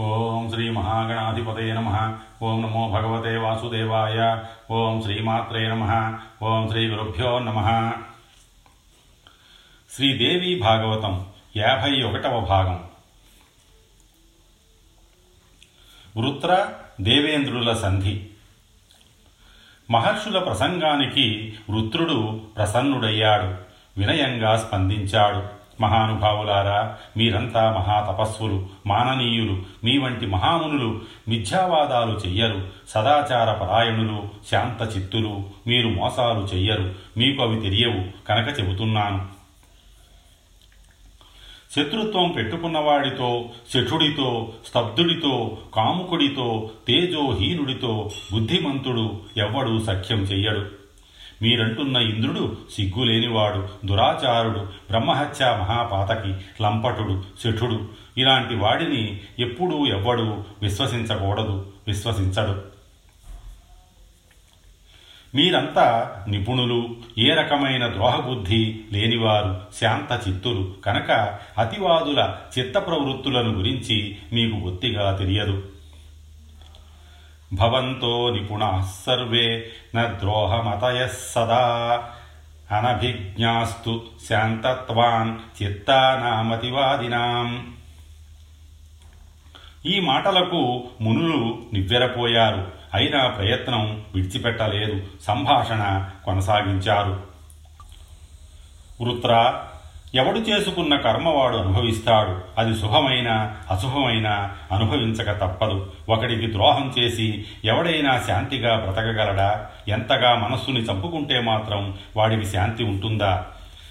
ఓం శ్రీ మహాగణాధిపతయ నమ. ఓం నమో భగవతే వాసుదేవాయ. ఓం శ్రీమాత్రే నమ. ఓం శ్రీ గురుభ్యో నమ. శ్రీదేవి భాగవతం యాభై ఒకటవ భాగం. వృత్ర దేవేంద్రుల సంధి. మహర్షుల ప్రసంగానికి వృత్రుడు ప్రసన్నుడయ్యాడు. వినయంగా స్పందించాడు. మహానుభావులారా మీరంతా మహాతపస్సులు మాననీయులు మీ వంటి మహామునులు మిథ్యావాదాలు చెయ్యరు సదాచార పరాయణులు శాంత చిత్తులు మీరు మోసాలు చెయ్యరు మీకు అవి తెలియవు కనుక చెబుతున్నాను. శత్రుత్వం పెట్టుకున్నవాడితో శఠుడితో స్తబ్దుడితో కాముకుడితో తేజోహీనుడితో బుద్ధిమంతుడు ఎవ్వడూ సఖ్యం చెయ్యడు. మీరంటున్న ఇంద్రుడు సిగ్గులేనివాడు దురాచారుడు బ్రహ్మహత్య మహాపాతకి లంపటుడు శఠుడు. ఇలాంటి వాడిని ఎప్పుడూ ఎవ్వడూ విశ్వసించకూడదు విశ్వసించడు. మీరంతా నిపుణులు ఏ రకమైన ద్రోహబుద్ధి లేనివారు శాంత చిత్తులు కనుక అతివాదుల చిత్త ప్రవృత్తులను గురించి మీకు ఒత్తిగా తెలియదు. భవంతో నిపుణా సర్వే న ద్రోహమతయ సదా అనభిజ్ఞాస్తు శాంతత్వాన్ చిత్తానామతివాదినాం ఈ మాటలకు మునులు నివ్వెరపోయారు. అయినా ప్రయత్నం విడిచిపెట్టలేదు. సంభాషణ కొనసాగించారు. వృత్ర ఎవడు చేసుకున్న కర్మవాడు అనుభవిస్తాడు. అది శుభమైన అశుభమైన అనుభవించక తప్పదు. ఒకడికి ద్రోహం చేసి ఎవడైనా శాంతిగా బ్రతకగలడా? ఎంతగా మనస్సుని చంపుకుంటే మాత్రం వాడికి శాంతి ఉంటుందా?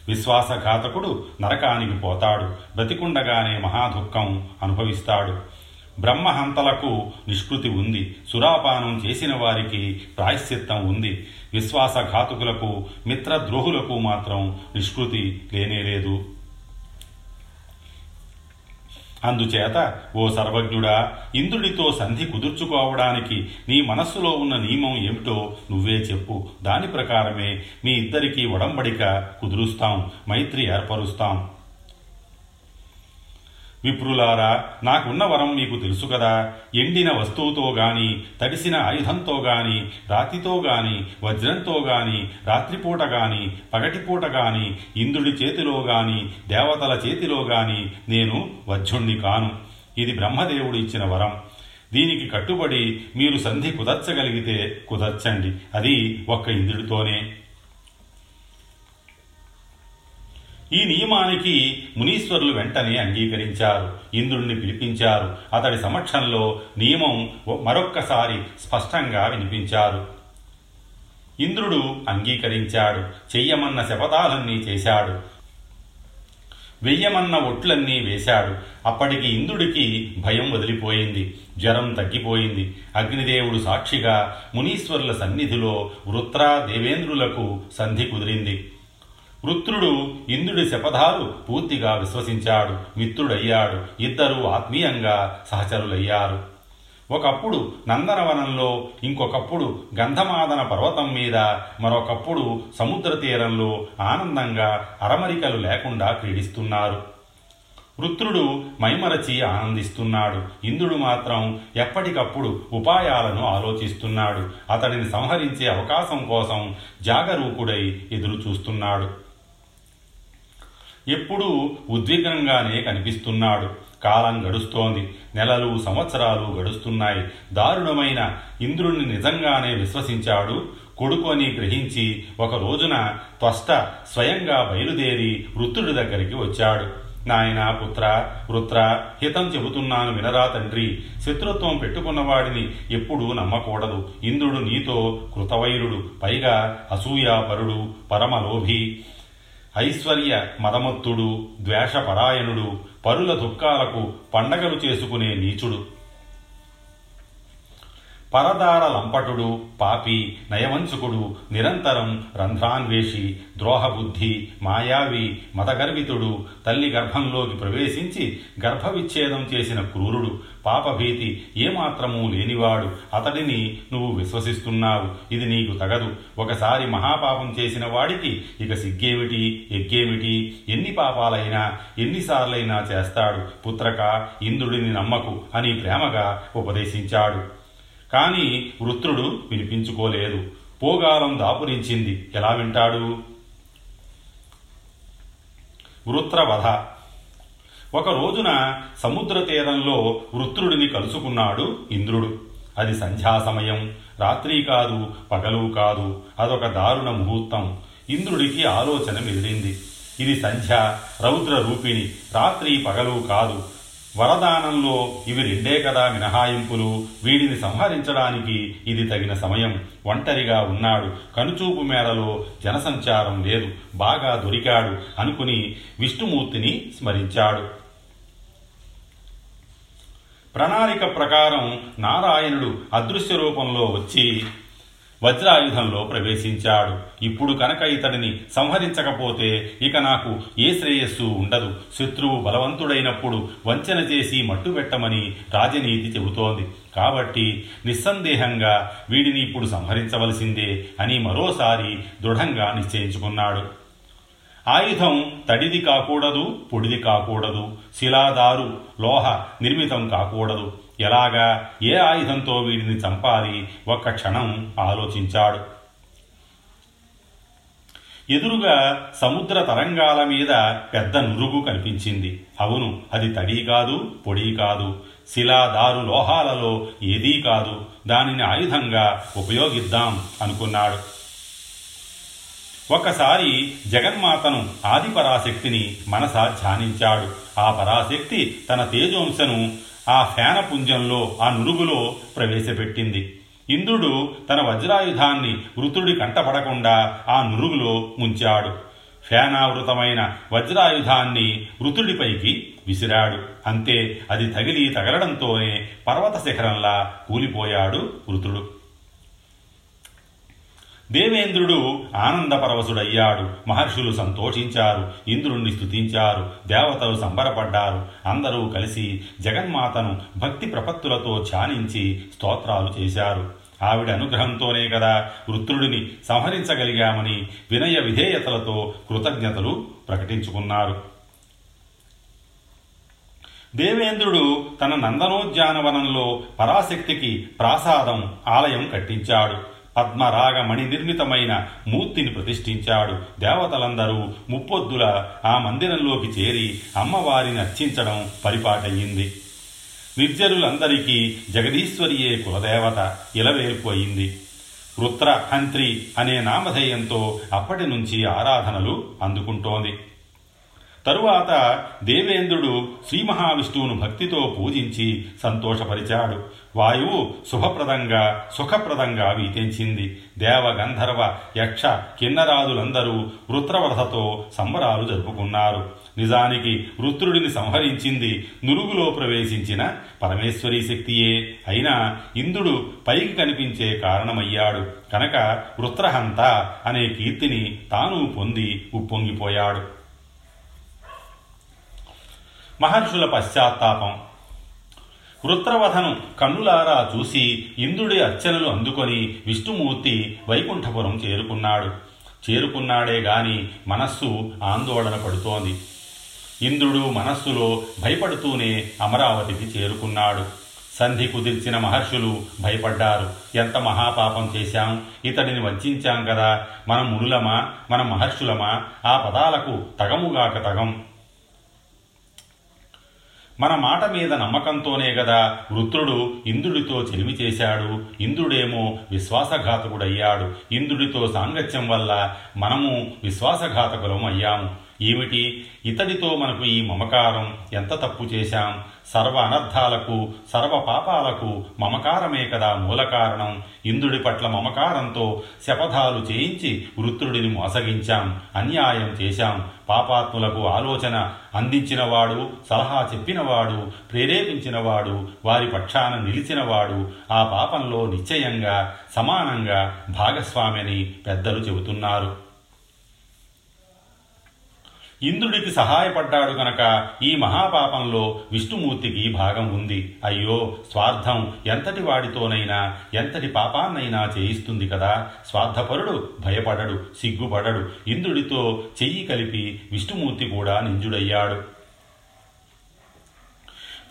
విశ్వాసఘాతకుడు నరకానికి పోతాడు. బ్రతికుండగానే మహాదుఃఖం అనుభవిస్తాడు. బ్రహ్మహంతలకు నిష్కృతి ఉంది. సురాపానం చేసిన వారికి ప్రాయశ్చిత్తం ఉంది. విశ్వాసఘాతుకులకు మిత్రద్రోహులకు మాత్రం నిష్కృతి లేనేలేదు అందుచేత ఓ సర్వజ్ఞుడా ఇంద్రుడితో సంధి కుదుర్చుకోవడానికి నీ మనస్సులో ఉన్న నియమం ఏమిటో నువ్వే చెప్పు. దాని ప్రకారమే మీ ఇద్దరికీ ఒడంబడిక కుదురుస్తాం మైత్రి ఏర్పరుస్తాం. విప్రులారా నాకున్న వరం మీకు తెలుసు కదా. ఎండిన వస్తువుతో గాని తడిసిన ఆయుధంతో గాని రాతితో గాని వజ్రంతో గాని రాత్రిపూట గాని పగటిపూట గాని ఇంద్రుడి చేతిలో గాని దేవతల చేతిలో గాని నేను వజ్రుణ్ణి కాను. ఇది బ్రహ్మదేవుడు ఇచ్చిన వరం. దీనికి కట్టుబడి మీరు సంధి కుదర్చగలిగితే కుదర్చండి. అది ఒక్క ఇంద్రుడితోనే. ఈ నియమానికి మునీశ్వరులు వెంటనే అంగీకరించారు. ఇంద్రుణ్ణి పిలిపించారు. అతడి సమక్షంలో నియమం మరొక్కసారి స్పష్టంగా వినిపించారు. ఇంద్రుడు అంగీకరించాడు. చెయ్యమన్న శపథాలన్నీ చేశాడు. వెయ్యమన్న ఒట్లన్నీ వేశాడు. అప్పటికి ఇంద్రుడికి భయం వదిలిపోయింది. జ్వరం తగ్గిపోయింది. అగ్నిదేవుడు సాక్షిగా మునీశ్వరుల సన్నిధిలో వృత్రా దేవేంద్రులకు సంధి కుదిరింది. వృత్రుడు ఇంద్రుడి శపథాలు పూర్తిగా విశ్వసించాడు. మిత్రుడయ్యాడు. ఇద్దరూ ఆత్మీయంగా సహచరులయ్యారు. ఒకప్పుడు నందనవనంలో ఇంకొకప్పుడు గంధమాదన పర్వతం మీద మరొకప్పుడు సముద్ర తీరంలో ఆనందంగా అరమరికలు లేకుండా క్రీడిస్తున్నారు. వృత్రుడు మైమరచి ఆనందిస్తున్నాడు. ఇంద్రుడు మాత్రం ఎప్పటికప్పుడు ఉపాయాలను ఆలోచిస్తున్నాడు. అతడిని సంహరించే అవకాశం కోసం జాగరూకుడై ఎదురు చూస్తున్నాడు ఎప్పుడూ ఉద్విగ్నంగానే కనిపిస్తున్నాడు. కాలం గడుస్తోంది. నెలలు సంవత్సరాలు గడుస్తున్నాయి. దారుణమైన ఇంద్రుణ్ణి నిజంగానే విశ్వసించాడు. కొడుకుని గ్రహించి ఒక రోజున త్వష్ట స్వయంగా బయలుదేరి వృత్తుడి దగ్గరికి వచ్చాడు. నాయనా పుత్ర వృత్ర హితం చెబుతున్నాను వినరా తండ్రి. శత్రుత్వం పెట్టుకున్నవాడిని ఎప్పుడూ నమ్మకూడదు. ఇంద్రుడు నీతో కృతవైరుడు పైగా అసూయాపరుడు పరమలోభి. ఐశ్వర్య మదమత్తుడు ద్వేషపరాయణుడు పరుల దుఃఖాలకు పండగలు చేసుకునే నీచుడు. పరదార లంపటుడు పాపి నయవంచుకుడు నిరంతరం రంధ్రాన్వేషి ద్రోహబుద్ధి మాయావి మతగర్వితుడు తల్లి గర్భంలోకి ప్రవేశించి గర్భవిచ్ఛేదం చేసిన క్రూరుడు పాపభీతి ఏమాత్రమూ లేనివాడు అతడిని నువ్వు విశ్వసిస్తున్నావు ఇది నీకు తగదు. ఒకసారి మహాపాపం చేసిన వాడికి ఇక సిగ్గేమిటి ఎగ్గేమిటి? ఎన్ని పాపాలైనా ఎన్నిసార్లైనా చేస్తాడు. పుత్రక ఇంద్రుడిని నమ్మకు అని ప్రేమగా ఉపదేశించాడు. కానీ వృత్రుడు వినిపించుకోలేదు. పోగాలం దాపురించింది. ఎలా వింటాడు? వృత్రవధ. ఒక రోజున సముద్ర తీరంలో వృత్రుడిని కలుసుకున్నాడు ఇంద్రుడు. అది సంధ్యా సమయం. రాత్రి కాదు పగలు కాదు. అదొక దారుణ ముహూర్తం. ఇంద్రుడికి ఆలోచన మెదిరింది ఇది సంధ్య రౌద్ర రూపిణి రాత్రి పగలు కాదు. వరదానంలో ఇవి రెండే కదా మినహాయింపులు. వీడిని సంహరించడానికి ఇది తగిన సమయం. ఒంటరిగా ఉన్నాడు. కనుచూపు మేరలో జనసంచారం లేదు. బాగా దొరికాడు అనుకుని విష్ణుమూర్తిని స్మరించాడు. ప్రణాళిక ప్రకారం నారాయణుడు అదృశ్య రూపంలో వచ్చి వజ్రాయుధంలో ప్రవేశించాడు. ఇప్పుడు కనుక ఇతడిని సంహరించకపోతే ఇక నాకు ఏ శ్రేయస్సు ఉండదు. శత్రువు బలవంతుడైనప్పుడు వంచన చేసి మట్టుబెట్టమని రాజనీతి చెబుతోంది. కాబట్టి నిస్సందేహంగా వీడిని ఇప్పుడు సంహరించవలసిందే అని మరోసారి దృఢంగా నిశ్చయించుకున్నాడు. ఆయుధం తడిది కాకూడదు పొడిది కాకూడదు. శిలాదారు లోహ నిర్మితం కాకూడదు. ఎలాగా ఏ ఆయుధంతో వీడిని చంపాలి? ఒక్క క్షణం ఆలోచించాడు. ఎదురుగా సముద్ర తరంగాల మీద పెద్ద నురుగు కనిపించింది. అవును అది తడి కాదు పొడి కాదు. శిలాదారు లోహాలలో ఏదీ కాదు. దానిని ఆయుధంగా ఉపయోగిద్దాం అనుకున్నాడు. ఒకసారి జగన్మాతను ఆది పరాశక్తిని మనస ధ్యానించాడు. ఆ పరాశక్తి తన తేజోంశను ఆ ఫేనపుంజంలో ఆ నురుగులో ప్రవేశపెట్టింది. ఇంద్రుడు తన వజ్రాయుధాన్ని వృతుడి కంటపడకుండా ఆ నురుగులో ముంచాడు. ఫేనావృతమైన వజ్రాయుధాన్ని వృతుడిపైకి విసిరాడు. అంతే అది తగిలి తగలడంతోనే పర్వత శిఖరంలా కూలిపోయాడు వృతుడు. దేవేంద్రుడు ఆనందపరవశుడయ్యాడు. మహర్షులు సంతోషించారు. ఇంద్రుణ్ణి స్తుతించారు. దేవతలు సంబరపడ్డారు. అందరూ కలిసి జగన్మాతను భక్తి ప్రపత్తులతో ఛానించి స్తోత్రాలు చేశారు. ఆవిడ అనుగ్రహంతోనే కదా వృత్రుడిని సంహరించగలిగామని వినయ విధేయతలతో కృతజ్ఞతలు ప్రకటించుకున్నారు. దేవేంద్రుడు తన నందనోద్యానవనంలో పరాశక్తికి ప్రాసాదం ఆలయం కట్టించాడు. పద్మరాగమణి నిర్మితమైన మూర్తిని ప్రతిష్ఠించాడు. దేవతలందరూ ముప్పొద్దుల ఆ మందిరంలోకి చేరి అమ్మవారిని అర్చించడం పరిపాటయ్యింది. నిర్జరులందరికీ జగదీశ్వరియే కులదేవత ఇలవేల్పు అయింది వృత్ర హంత్రి అనే నామధేయంతో అప్పటి నుంచి ఆరాధనలు అందుకుంటోంది. తరువాత దేవేంద్రుడు శ్రీ మహావిష్ణువును భక్తితో పూజించి సంతోషపరిచాడు. వాయువు శుభప్రదంగా సుఖప్రదంగా వీతించింది. దేవ గంధర్వ యక్ష కిన్నరాజులందరూ వృత్రవరసతో సంబరాలు జరుపుకున్నారు. నిజానికి వృత్రుడిని సంహరించింది నురుగులో ప్రవేశించిన పరమేశ్వరీ శక్తియే. అయినా ఇంద్రుడు పైకి కనిపించే కారణమయ్యాడు. కనుక వృత్రహంత అనే కీర్తిని తాను పొంది ఉప్పొంగిపోయాడు. మహర్షుల పశ్చాత్తాపం. వృత్రవధను కన్నులారా చూసి ఇంద్రుడి అర్చనలు అందుకొని విష్ణుమూర్తి వైకుంఠపురం చేరుకున్నాడు. చేరుకున్నాడే గాని మనస్సు ఆందోళన పడుతోంది. ఇంద్రుడు మనస్సులో భయపడుతూనే అమరావతికి చేరుకున్నాడు. సంధి కుదిర్చిన మహర్షులు భయపడ్డారు. ఎంత మహాపాపం చేశాం? ఇతడిని వంచాం కదా. మనం మునులమా? మన మహర్షులమా? ఆ పదాలకు తగముగాక తగం. మన మాట మీద నమ్మకంతోనే గదా వృత్రుడు ఇంద్రుడితో చెలిమి చేశాడు. ఇంద్రుడేమో విశ్వాసఘాతకుడయ్యాడు. ఇంద్రుడితో సాంగత్యం వల్ల మనము విశ్వాసఘాతకులం అయ్యాము ఏమిటి? ఇతడితో మనకు ఈ మమకారం ఎంత తప్పు చేశాం? సర్వ అనర్థాలకు సర్వ పాపాలకు మమకారమే కదా మూల కారణం. ఇంద్రుడి పట్ల మమకారంతో శపథాలు చేయించి వృత్రుడిని మోసగించాం అన్యాయం చేశాం. పాపాత్ములకు ఆలోచన అందించినవాడు సలహా చెప్పినవాడు ప్రేరేపించినవాడు వారి పక్షాన నిలిచినవాడు ఆ పాపంలో నిశ్చయంగా సమానంగా భాగస్వామిని పెద్దలు చెబుతున్నారు. ఇంద్రుడికి సహాయపడ్డాడు గనక ఈ మహాపాపంలో విష్ణుమూర్తికి భాగం ఉంది. అయ్యో స్వార్థం ఎంతటి వాడితోనైనా ఎంతటి పాపాన్నైనా చేయిస్తుంది కదా. స్వార్థపరుడు భయపడడు సిగ్గుపడడు. ఇంద్రుడితో చెయ్యి కలిపి విష్ణుమూర్తి కూడా నింజుడయ్యాడు.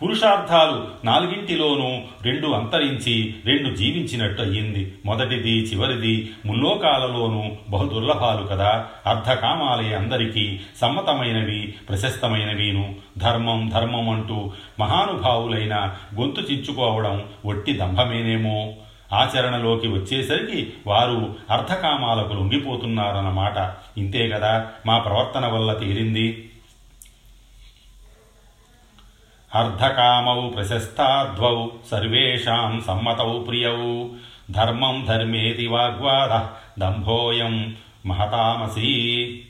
పురుషార్థాలు నాలుగింటిలోనూ రెండు అంతరించి రెండు జీవించినట్టు అయ్యింది. మొదటిది చివరిది ముల్లోకాలలోనూ బహుదుర్లభాలు కదా. అర్ధకామాలే అందరికీ సమ్మతమైనవి ప్రశస్తమైనవిను. ధర్మం ధర్మం అంటూ మహానుభావులైన గొంతు చించుకోవడం ఒట్టి దంభమేనేమో. ఆచరణలోకి వచ్చేసరికి వారు అర్ధకామాలకు లొంగిపోతున్నారన్నమాట. ఇంతే కదా మా ప్రవర్తన వల్ల తీరింది? అర్ధకామౌ ప్రశస్తాద్వౌ సర్వేషాం సమ్మతౌ ప్రియౌ. ధర్మం ధర్మేతి వాగ్వాద దంభోయం మహతామసి.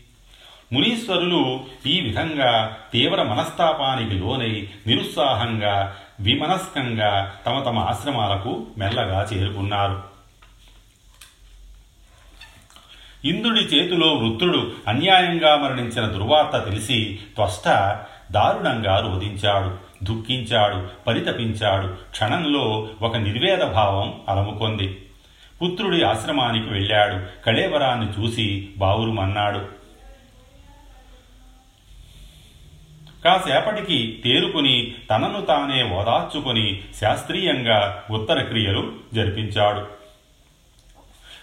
మునీశ్వరులు ఈ విధంగా తీవ్ర మనస్తాపానికి లోనై నిరుత్సాహంగా విమనస్కంగా తమ తమ ఆశ్రమాలకు మెల్లగా చేరుకున్నారు. ఇంద్రుడి చేతిలో వృత్రుడు అన్యాయంగా మరణించిన దుర్వార్త తెలిసి త్వష్ట దారుణంగా రోధించాడు. దుఃఖించాడు పరితపించాడు. క్షణంలో ఒక నిర్వేద భావం అలముకొంది. పుత్రుడి ఆశ్రమానికి వెళ్ళాడు. కళేవరాన్ని చూసి బావురుమన్నాడు. కాసేపటికి తేరుకుని తనను తానే ఓదార్చుకుని శాస్త్రీయంగా ఉత్తర క్రియలు జరిపించాడు.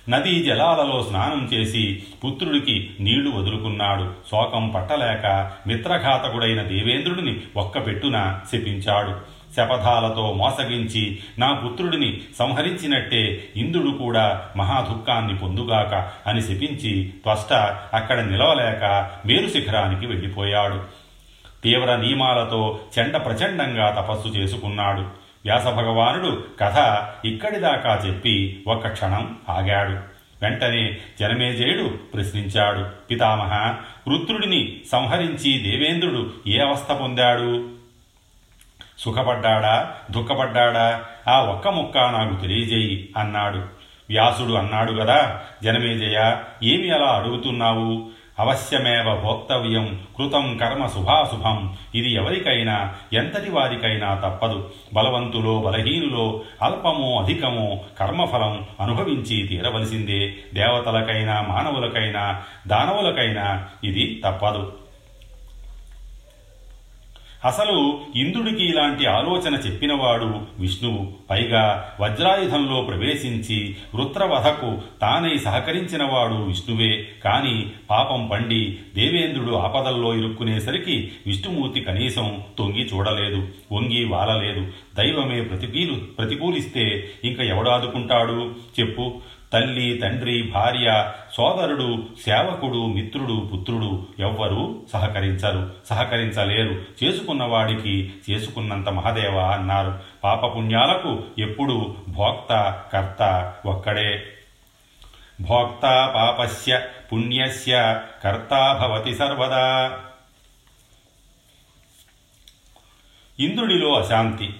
నదీ జలాలలో స్నానం చేసి పుత్రుడికి నీళ్ళు వదులుకున్నాడు. శోకం పట్టలేక మిత్రఘాతకుడైన దేవేంద్రుడిని ఒక్కపెట్టున శపించాడు. శపథాలతో మోసగించి నా పుత్రుడిని సంహరించినట్టే ఇంద్రుడు కూడా మహాదుఃఖాన్ని పొందుగాక అని శపించి త్వష్ట అక్కడ నిలవలేక మేరు శిఖరానికి వెళ్ళిపోయాడు. తీవ్ర నియమాలతో చెండ ప్రచండంగా తపస్సు చేసుకున్నాడు. వ్యాసభగవానుడు కథ ఇక్కడిదాకా చెప్పి ఒక్క క్షణం ఆగాడు. వెంటనే జనమేజయుడు ప్రశ్నించాడు పితామహ వృత్రుడిని సంహరించి దేవేంద్రుడు ఏ అవస్థ పొందాడు? సుఖపడ్డాడా? దుఃఖపడ్డాడా? ఆ ఒక్క ముక్క నాకు తెలియజేయి అన్నాడు. వ్యాసుడు అన్నాడు కదా జనమేజయ ఏమి అలా అడుగుతున్నావు? అవశ్యమేవ భోక్తవ్యం కృతం కర్మ శుభాశుభం. ఇది ఎవరికైనా ఎంతటి వారికైనా తప్పదు. బలవంతులో బలహీనులో అల్పమో అధికమో కర్మఫలం అనుభవించి తీరవలసిందే. దేవతలకైనా మానవులకైనా దానవులకైనా ఇది తప్పదు. అసలు ఇంద్రుడికి ఇలాంటి ఆలోచన చెప్పినవాడు విష్ణువు. పైగా వజ్రాయుధంలో ప్రవేశించి వృత్రవధకు తానై సహకరించినవాడు విష్ణువే. కాని పాపం పండి దేవేంద్రుడు ఆపదల్లో ఇరుక్కునేసరికి విష్ణుమూర్తి కనీసం తొంగి చూడలేదు వంగి వాలలేదు. దైవమే ప్రతికూలు ప్రతికూలిస్తే ఇంక ఎవడాదుకుంటాడు చెప్పు. తల్లి తండ్రి భార్య సోదరుడు సేవకుడు మిత్రుడు పుత్రుడు ఎవ్వరూ సహకరించరు సహకరించలేరు. చేసుకున్నవాడికి చేసుకున్నంత మహదేవ అన్నారు. పాపపుణ్యాలకు ఎప్పుడు భోక్త కర్త ఒక్కడే. భోక్త పాపస్య పుణ్యస్య కర్త భవతి సర్వదా. ఇంద్రుడిలో అశాంతి.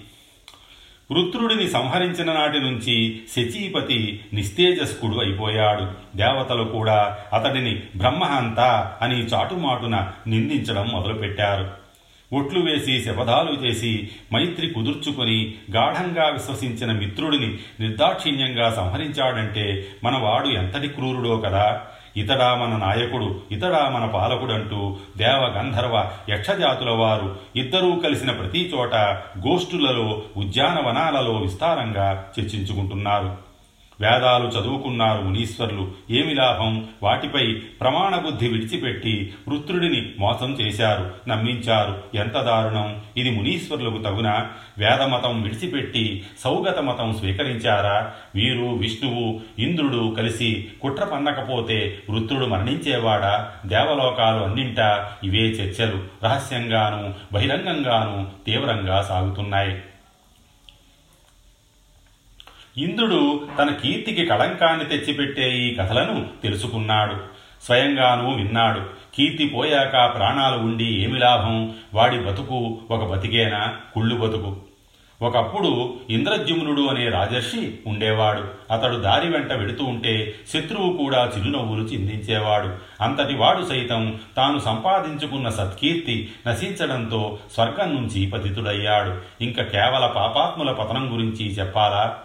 వృత్రుడిని సంహరించిన నాటి నుంచి శచీపతి నిస్తేజస్కుడు అయిపోయాడు. దేవతలు కూడా అతడిని బ్రహ్మహంత అని చాటుమాటున నిందించడం మొదలుపెట్టారు. ఒట్లు వేసి శపథాలు చేసి మైత్రి కుదుర్చుకొని గాఢంగా విశ్వసించిన మిత్రుడిని నిర్దాక్షిణ్యంగా సంహరించాడంటే మనవాడు ఎంతటి క్రూరుడో కదా? ఇతడా మన నాయకుడు ఇతడా మన పాలకుడంటూ దేవ గంధర్వ యక్షజాతుల వారు ఇద్దరూ కలిసిన ప్రతి చోట గోష్ఠులలో ఉద్యానవనాలలో విస్తారంగా చర్చించుకుంటున్నారు. వేదాలు చదువుకున్నారు మునీశ్వర్లు. ఏమి లాభం? వాటిపై ప్రమాణ బుద్ధి విడిచిపెట్టి వృత్రుడిని మోసం చేశారు. నమ్మించారు. ఎంత దారుణం! ఇది మునీశ్వర్లకు తగున? వేదమతం విడిచిపెట్టి సౌగత మతం స్వీకరించారా? వీరు విష్ణువు ఇంద్రుడు కలిసి కుట్ర పన్నకపోతే వృత్రుడు మరణించేవాడా? దేవలోకాలు అన్నింటా ఇవే చర్చలు. రహస్యంగాను బహిరంగంగాను తీవ్రంగా సాగుతున్నాయి. ఇంద్రుడు తన కీర్తికి కళంకాన్ని తెచ్చిపెట్టే ఈ కథలను తెలుసుకున్నాడు. స్వయంగానూ విన్నాడు. కీర్తి పోయాక ప్రాణాలు ఉండి ఏమి లాభం? వాడి బతుకు ఒక బతికేనా? కుళ్ళు బతుకు. ఒకప్పుడు ఇంద్రజ్యుమ్నుడు అనే రాజర్షి ఉండేవాడు. అతడు దారి వెంట వెడుతూ ఉంటే శత్రువు కూడా చిరునవ్వులు చిందించేవాడు. అంతటి వాడు సైతం తాను సంపాదించుకున్న సత్కీర్తి నశించడంతో స్వర్గం నుంచి పతితుడయ్యాడు. ఇంకా కేవల పాపాత్ముల పతనం గురించి చెప్పాలా?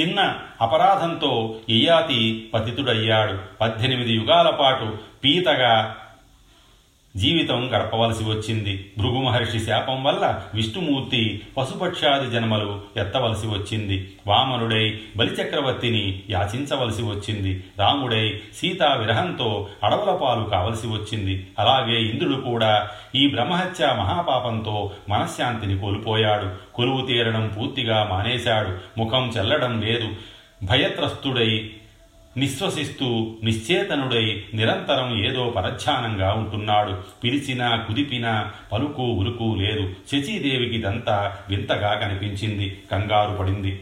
చిన్న అపరాధంతో ఇయాతి పతితుడయ్యాడు. పద్దెనిమిది యుగాల పాటు పీతగా జీవితం గడపవలసి వచ్చింది. భృగు మహర్షి శాపం వల్ల విష్ణుమూర్తి పశుపక్షాది జన్మలు ఎత్తవలసి వచ్చింది. వామనుడై బలిచక్రవర్తిని యాచించవలసి వచ్చింది. రాముడై సీతా విరహంతో అడవుల పాలు కావలసి వచ్చింది. అలాగే ఇంద్రుడు కూడా ఈ బ్రహ్మహత్య మహాపాపంతో మనశ్శాంతిని కోల్పోయాడు. కొలువు తీరడం పూర్తిగా మానేశాడు. ముఖం చెల్లడం లేదు. భయత్రస్తుడై నిశ్వసిస్తూ నిశ్చేతనుడై నిరంతరం ఏదో పరధ్యానంగా ఉంటున్నాడు. పిలిచినా కుదిపినా పలుకు ఉరుకు లేదు. శచీదేవికి ఇదంతా వింతగా కనిపించింది. కంగారు పడింది.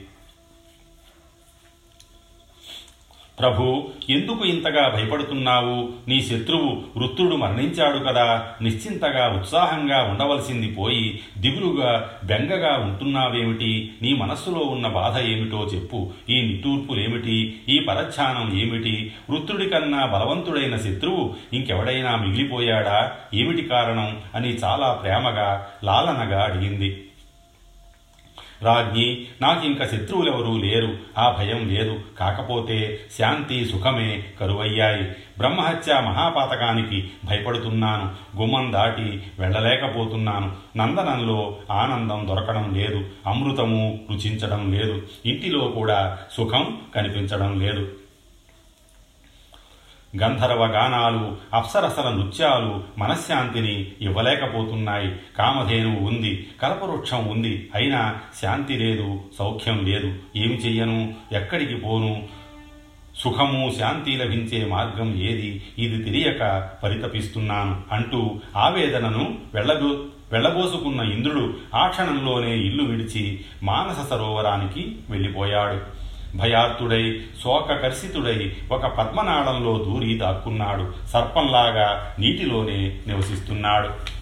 ప్రభు ఎందుకు ఇంతగా భయపడుతున్నావు? నీ శత్రువు వృత్తుడు మరణించాడు కదా. నిశ్చింతగా ఉత్సాహంగా ఉండవలసింది పోయి దిగులుగా బెంగగా ఉంటున్నావేమిటి? నీ మనస్సులో ఉన్న బాధ ఏమిటో చెప్పు. ఈ నిట్టూర్పులేమిటి? ఈ పరధ్యానం ఏమిటి? వృత్తుడి కన్నా బలవంతుడైన శత్రువు ఇంకెవడైనా మిగిలిపోయాడా? ఏమిటి కారణం? అని చాలా ప్రేమగా లాలనగా అడిగింది. రాజ్ఞి నాకింక శత్రువులెవరూ లేరు. ఆ భయం లేదు. కాకపోతే శాంతి సుఖమే కరువయ్యాయి. బ్రహ్మహత్య మహాపాతకానికి భయపడుతున్నాను. గుమ్మం దాటి వెళ్ళలేకపోతున్నాను. నందనంలో ఆనందం దొరకడం లేదు. అమృతము రుచించడం లేదు. ఇంటిలో కూడా సుఖం కనిపించడం లేదు. గంధర్వ గానాలు అప్సరసల నృత్యాలు మనశ్శాంతిని ఇవ్వలేకపోతున్నాయి. కామధేనువు ఉంది కల్పవృక్షం ఉంది. అయినా శాంతి లేదు సౌఖ్యం లేదు. ఏమి చెయ్యను? ఎక్కడికి పోను? సుఖము శాంతి లభించే మార్గం ఏది? ఇది తెలియక పరితపిస్తున్నాను అంటూ ఆవేదనను వెళ్ళగో వెళ్ళబోసుకున్న ఇంద్రుడు ఆ క్షణంలోనే ఇల్లు విడిచి మానస సరోవరానికి వెళ్ళిపోయాడు. భయార్తుడై శోకకర్షితుడై ఒక పద్మనాళంలో దూరి దాక్కున్నాడు. సర్పంలాగా నీటిలోనే నివసిస్తున్నాడు.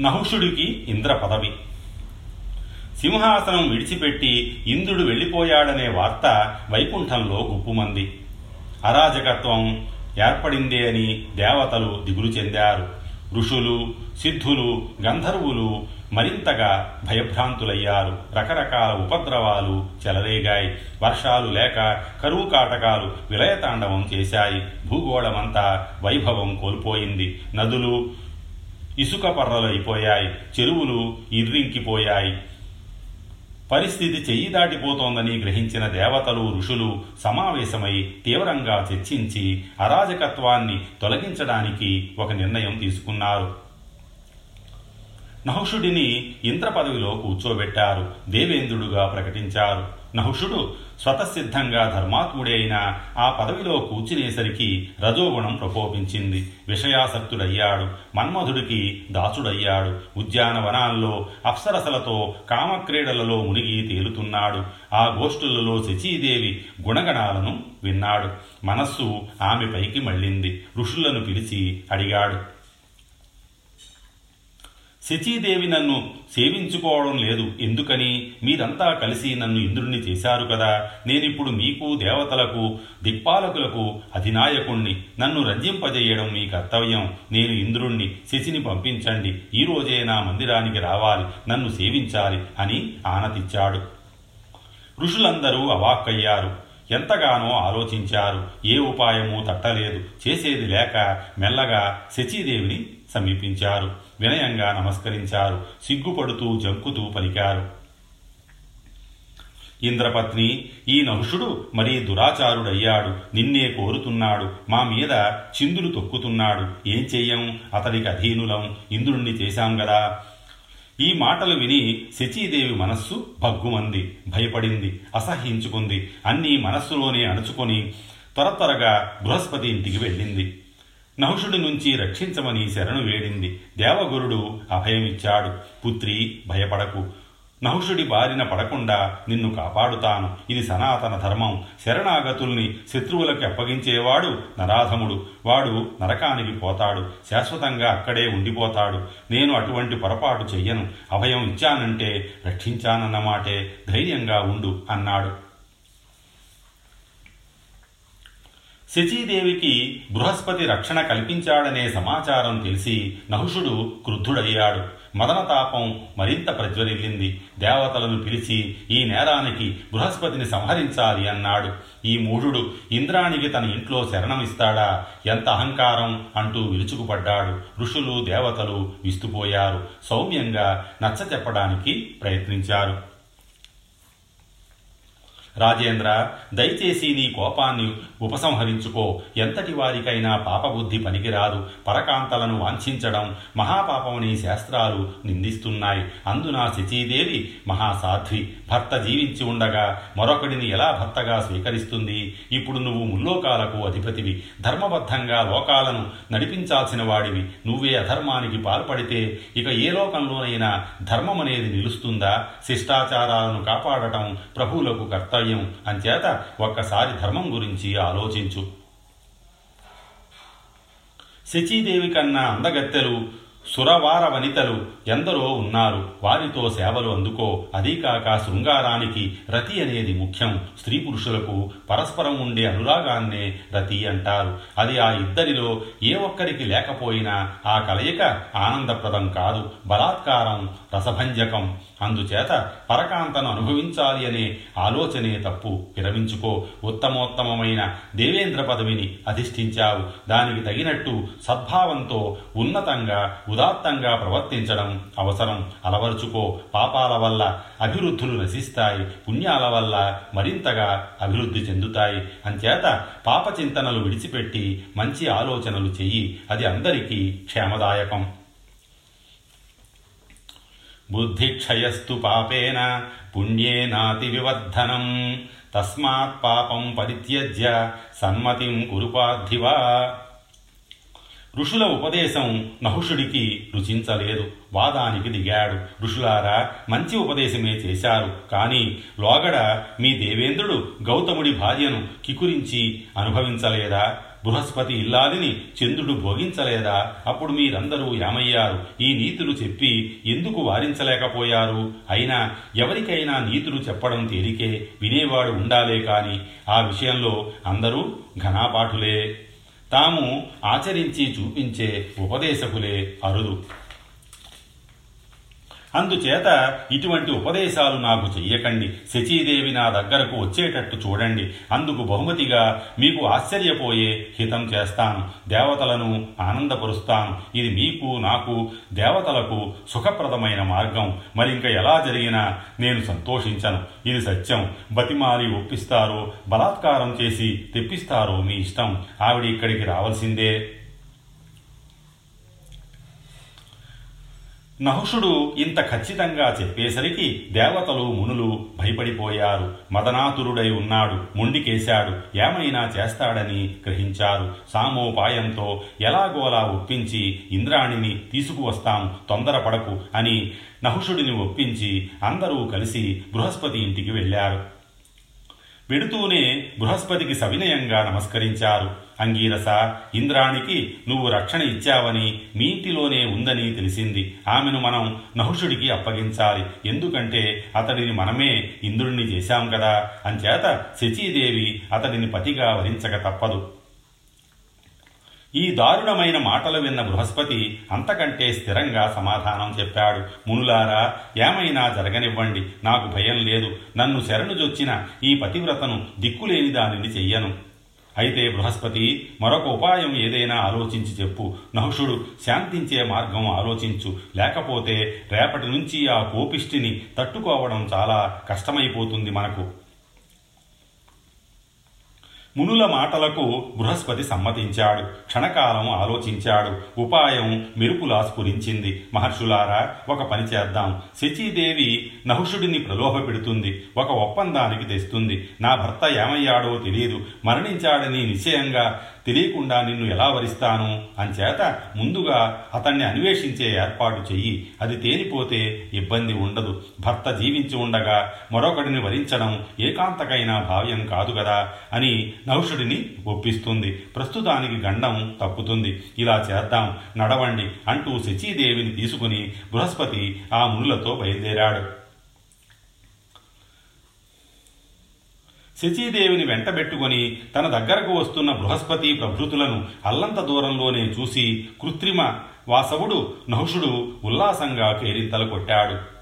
నహుషుడికి ఇంద్ర పదవి. సింహాసనం విడిచిపెట్టి ఇంద్రుడు వెళ్ళిపోయాడనే వార్త వైకుంఠంలో గుప్పుమంది. అరాజకత్వం ఏర్పడిందే అని దేవతలు దిగులు చెందారు. ఋషులు సిద్ధులు గంధర్వులు మరింతగా భయభ్రాంతులయ్యారు. రకరకాల ఉపద్రవాలు చెలరేగాయి. వర్షాలు లేక కరువు కాటకాలు విలయతాండవం చేశాయి. భూగోళమంతా వైభవం కోల్పోయింది. నదులు ఇసుక పర్రలైపోయాయి చెరువులు ఇర్రింకిపోయాయి. పరిస్థితి చెయ్యి దాటిపోతోందని గ్రహించిన దేవతలు ఋషులు సమావేశమై తీవ్రంగా చర్చించి అరాజకత్వాన్ని తొలగించడానికి ఒక నిర్ణయం తీసుకున్నారు. నహుషుడిని ఇంద్ర పదవిలో కూర్చోబెట్టారు దేవేంద్రుడుగా ప్రకటించారు. నహుషుడు స్వతసిద్ధంగా ధర్మాత్ముడే అయిన ఆ పదవిలో కూర్చునేసరికి రజోగుణం ప్రకోపించింది. విషయాసక్తుడయ్యాడు. మన్మధుడికి దాసుడయ్యాడు. ఉద్యానవనాల్లో అప్సరసలతో కామక్రీడలలో మునిగి తేలుతున్నాడు. ఆ గోష్ఠులలో శచీదేవి గుణగణాలను విన్నాడు. మనస్సు ఆమె పైకి మళ్ళింది. ఋషులను పిలిచి అడిగాడు శచీదేవి నన్ను సేవించుకోవడం లేదు. ఎందుకని? మీరంతా కలిసి నన్ను ఇంద్రుణ్ణి చేశారు కదా. నేనిప్పుడు మీకు దేవతలకు దిక్పాలకులకు అధినాయకుణ్ణి. నన్ను రంజింపజేయడం మీ కర్తవ్యం. నేను ఇంద్రుణ్ణి శచిని పంపించండి. ఈ రోజే నా మందిరానికి రావాలి. నన్ను సేవించాలి అని ఆనతిచ్చాడు. ఋషులందరూ అవాక్కయ్యారు. ఎంతగానో ఆలోచించారు. ఏ ఉపాయమూ తట్టలేదు. చేసేది లేక మెల్లగా శచీదేవిని సమీపించారు. వినయంగా నమస్కరించారు. సిగ్గుపడుతూ జంకుతూ పలికారు. ఇంద్రపత్ని ఈ నహుషుడు మరీ దురాచారుడయ్యాడు. నిన్నే కోరుతున్నాడు. మా మీద చిందులు తొక్కుతున్నాడు. ఏం చెయ్యం? అతడికి అధీనులం. ఇంద్రుణ్ణి చేశాం గదా. ఈ మాటలు విని శచీదేవి మనస్సు భగ్గుమంది భయపడింది అసహ్యించుకుంది. అన్నీ మనస్సులోనే అణుచుకొని త్వర త్వరగా బృహస్పతి ఇంటికి వెళ్ళింది. నహుషుడి నుంచి రక్షించమని శరణు వేడింది. దేవగురుడు అభయమిచ్చాడు. పుత్రి భయపడకు. నహుషుడి బారిన పడకుండా నిన్ను కాపాడుతాను. ఇది సనాతన ధర్మం. శరణాగతుల్ని శత్రువులకు అప్పగించేవాడు నరాధముడు. వాడు నరకానికి పోతాడు. శాశ్వతంగా అక్కడే ఉండిపోతాడు. నేను అటువంటి పొరపాటు చెయ్యను. అభయం ఇచ్చానంటే రక్షించానన్నమాటే ధైర్యంగా ఉండు అన్నాడు. శచీదేవికి బృహస్పతి రక్షణ కల్పించాడనే సమాచారం తెలిసి నహుషుడు క్రుద్ధుడయ్యాడు. మదనతాపం మరింత ప్రజ్వరిల్లింది దేవతలను పిలిచి ఈ నేరానికి బృహస్పతిని సంహరించాలి అన్నాడు. ఈ మూఢుడు ఇంద్రానికి తన ఇంట్లో శరణమిస్తాడా? ఎంత అహంకారం అంటూ విరుచుకుపడ్డాడు. ఋషులు దేవతలు విస్తుపోయారు. సౌమ్యంగా నచ్చ చెప్పడానికి ప్రయత్నించారు. రాజేంద్ర దయచేసి నీ కోపాన్ని ఉపసంహరించుకో. ఎంతటి వారికైనా పాపబుద్ధి పనికిరాదు. పరకాంతలను వాంఛించడం మహాపాపమని శాస్త్రాలు నిందిస్తున్నాయి. అందున శచీదేవి మహాసాధ్వి. భర్త జీవించి ఉండగా మరొకడిని ఎలా భర్తగా స్వీకరిస్తుంది? ఇప్పుడు నువ్వు ముల్లోకాలకు అధిపతివి. ధర్మబద్ధంగా లోకాలను నడిపించాల్సిన వాడివి. నువ్వే అధర్మానికి పాల్పడితే ఇక ఏ లోకంలోనైనా ధర్మం అనేది నిలుస్తుందా? శిష్టాచారాలను కాపాడటం ప్రభువులకు కర్తవ్యం కర్తవ్యం. అంచేత ఒక్కసారి ధర్మం గురించి ఆలోచించు. శచీదేవి కన్నా అందగత్తెలు సురవార వనితలు ఎందరో ఉన్నారు. వారితో సేవలు అందుకో అదీకాక శృంగారానికి రతి అనేది ముఖ్యం. స్త్రీ పురుషులకు పరస్పరం ఉండే అనురాగాన్నే రతి అంటారు. అది ఆ ఇద్దరిలో ఏ ఒక్కరికి లేకపోయినా ఆ కలయిక ఆనందప్రదం కాదు. బలాత్కారం రసభంజకం అందుచేత పరకాంతను అనుభవించాలి అనే ఆలోచనే తప్పు. విరమించుకో. ఉత్తమోత్తమమైన దేవేంద్ర పదవిని అధిష్ఠించావు. దానికి తగినట్టు సద్భావంతో ఉన్నతంగా ఉదాత్తంగా ప్రవర్తించడం అవసరం. అలవరుచుకో. పాపాల వల్ల అభివృద్ధులు నశిస్తాయి. పుణ్యాల వల్ల మరింతగా అభివృద్ధి చెందుతాయి. అంచేత పాపచింతనలు విడిచిపెట్టి మంచి ఆలోచనలు చెయ్యి. అది అందరికీ క్షేమదాయకం. బుద్ధిక్షయస్తు పాపేన పుణ్యేనాతివివర్ధనం. తస్మాత్ పాపం పరిత్యజ్య సన్మతిం కురుపార్థివా. ఋషుల ఉపదేశం నహుషుడికి రుచించలేదు. వాదానికి దిగాడు. ఋషులారా మంచి ఉపదేశమే చేశారు. కానీ లోగడ మీ దేవేంద్రుడు గౌతముడి భార్యను కికురించి అనుభవించలేదా? బృహస్పతి ఇల్లాదిని చంద్రుడు భోగించలేదా? అప్పుడు మీరందరూ యామయ్యారు. ఈ నీతులు చెప్పి ఎందుకు వారించలేకపోయారు? అయినా ఎవరికైనా నీతులు చెప్పడం తేలికే వినేవాడు ఉండాలే కాని ఆ విషయంలో అందరూ ఘనాపాఠులే తాము ఆచరించి చూపించే ఉపదేశకులే అరుదు. అందుచేత ఇటువంటి ఉపదేశాలు నాకు చెయ్యకండి. శచీదేవి నా దగ్గరకు వచ్చేటట్టు చూడండి. అందుకు బహుమతిగా మీకు ఆశ్చర్యపోయే హితం చేస్తాను. దేవతలను ఆనందపరుస్తాను. ఇది మీకు నాకు దేవతలకు సుఖప్రదమైన మార్గం. మరింక ఎలా జరిగినా నేను సంతోషించను. ఇది సత్యం. బతిమాలి ఒప్పిస్తారో బలాత్కారం చేసి తెప్పిస్తారో మీ ఇష్టం. ఆవిడ ఇక్కడికి రావాల్సిందే. నహుషుడు ఇంత ఖచ్చితంగా చెప్పేసరికి దేవతలు మునులు భయపడిపోయారు. మదనాతురుడై ఉన్నాడు ముండికేశాడు. ఏమైనా చేస్తాడని గ్రహించారు. సామోపాయంతో ఎలాగోలా ఒప్పించి ఇంద్రాణిని తీసుకువస్తాం తొందరపడకు అని నహుషుడిని ఒప్పించి అందరూ కలిసి బృహస్పతి ఇంటికి వెళ్ళారు. వెడుతూనే బృహస్పతికి సవినయంగా నమస్కరించారు. అంగీరస ఇంద్రానికి నువ్వు రక్షణ ఇచ్చావని మీ ఇంటిలోనే ఉందని తెలిసింది. ఆమెను మనం నహుషుడికి అప్పగించాలి. ఎందుకంటే అతడిని మనమే ఇంద్రుణ్ణి చేశాం కదా. అంచేత శచీదేవి అతడిని పతిగా వరించక తప్పదు. ఈ దారుణమైన మాటలు విన్న బృహస్పతి అంతకంటే స్థిరంగా సమాధానం చెప్పాడు. మునులారా ఏమైనా జరగనివ్వండి. నాకు భయం లేదు. నన్ను శరణుజొచ్చిన ఈ పతివ్రతను దిక్కులేని దానిని చెయ్యను. అయితే బృహస్పతి మరొక ఉపాయం ఏదైనా ఆలోచించి చెప్పు. నహుషుడు శాంతించే మార్గం ఆలోచించు. లేకపోతే రేపటి నుంచి ఆ కోపిష్టిని తట్టుకోవడం చాలా కష్టమైపోతుంది మనకు. మునుల మాటలకు బృహస్పతి సమ్మతించాడు. క్షణకాలం ఆలోచించాడు. ఉపాయం మెరుపులా స్ఫురించింది మహర్షులారా ఒక పని చేద్దాం. శచీదేవి నహుషుడిని ప్రలోభ పెడుతుంది ఒక ఒప్పందానికి తెస్తుంది. నా భర్త ఏమయ్యాడో తెలియదు మరణించాడని నిశ్చయంగా తెలియకుండా నిన్ను ఎలా వరిస్తాను? అంచేత ముందుగా అతన్ని అన్వేషించే ఏర్పాటు చెయ్యి. అది తేలిపోతే ఇబ్బంది ఉండదు. భర్త జీవించి ఉండగా మరొకడిని వరించడం ఏకాంతకైనా భావ్యం కాదు కదా అని నహుషుడిని ఒప్పిస్తుంది. ప్రస్తుతానికి గండం తప్పుతుంది. ఇలా చేద్దాం నడవండి అంటూ శచీదేవిని తీసుకుని బృహస్పతి ఆ మునులతో బయలుదేరాడు. శచీదేవిని వెంటబెట్టుకొని తన దగ్గరకు వస్తున్న బృహస్పతి ప్రభృతులను అల్లంత దూరంలోనే చూసి కృత్రిమ వాసవుడు నహుషుడు ఉల్లాసంగా కేరింతలు కొట్టాడు.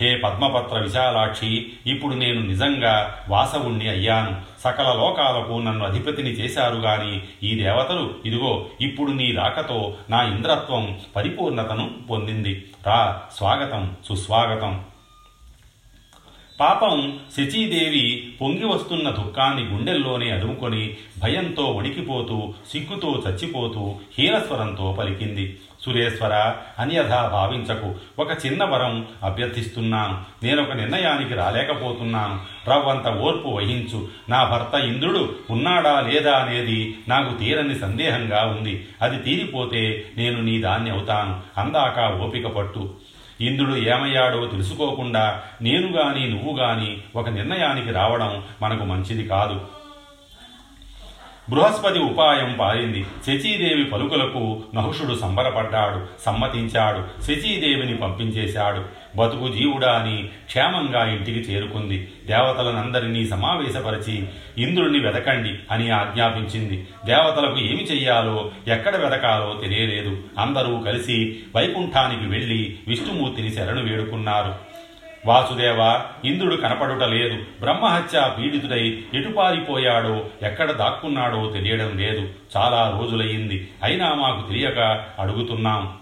హే పద్మపత్ర విశాలాక్షి ఇప్పుడు నేను నిజంగా వాసవుణ్ణి అయ్యాను. సకల లోకాలకు నన్ను అధిపతిని చేశారు గాని ఈ దేవతలు ఇదిగో ఇప్పుడు నీ రాకతో నా ఇంద్రత్వం పరిపూర్ణతను పొందింది. రా స్వాగతం సుస్వాగతం. పాపం శచీదేవి పొంగి వస్తున్న దుఃఖాన్ని గుండెల్లోనే అదుముకొని భయంతో వణికిపోతూ సిగ్గుతో చచ్చిపోతూ హీనస్వరంతో పలికింది. సురేశ్వర అన్యథా భావించకు. ఒక చిన్న వరం అభ్యర్థిస్తున్నాను. నేనొక నిర్ణయానికి రాలేకపోతున్నాను. రవ్వంత ఓర్పు వహించు. నా భర్త ఇంద్రుడు ఉన్నాడా లేదా అనేది నాకు తీరని సందేహంగా ఉంది. అది తీరిపోతే నేను నీ దాన్ని అవుతాను. అందాక ఓపిక పట్టు. ఇంద్రుడు ఏమయ్యాడో తెలుసుకోకుండా నేను గాని నువ్వు గాని ఒక నిర్ణయానికి రావడం మనకు మంచిది కాదు. బృహస్పతి ఉపాయం పారింది శచీదేవి పలుకులకు నహుషుడు సంబరపడ్డాడు సమ్మతించాడు శచీదేవిని పంపించేశాడు. బతుకు జీవుడా అని క్షేమంగా ఇంటికి చేరుకుంది. దేవతలనందరినీ సమావేశపరిచి ఇంద్రుణ్ణి వెతకండి అని ఆజ్ఞాపించింది. దేవతలకు ఏమి చెయ్యాలో ఎక్కడ వెదకాలో తెలియలేదు. అందరూ కలిసి వైకుంఠానికి వెళ్ళి విష్ణుమూర్తిని శరణు వేడుకున్నారు. వాసుదేవ ఇంద్రుడు కనపడుట లేదు. బ్రహ్మహత్య పీడితుడై ఎటుపారిపోయాడో ఎక్కడ దాక్కున్నాడో తెలియడం లేదు. చాలా రోజులయ్యింది. అయినా మాకు తెలియక అడుగుతున్నాం.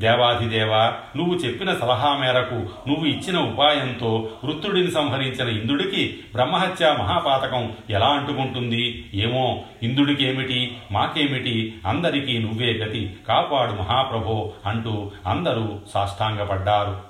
దేవాధిదేవ నువ్వు చెప్పిన సలహా మేరకు నువ్వు ఇచ్చిన ఉపాయంతో వృత్తుడిని సంహరించిన ఇంద్రుడికి బ్రహ్మహత్య మహాపాతకం ఎలా అంటుకుంటుంది? ఏమో ఇంద్రుడికేమిటి? మాకేమిటి? అందరికీ నువ్వే గతి. కాపాడు మహాప్రభో అంటూ అందరూ సాష్టాంగపడ్డారు.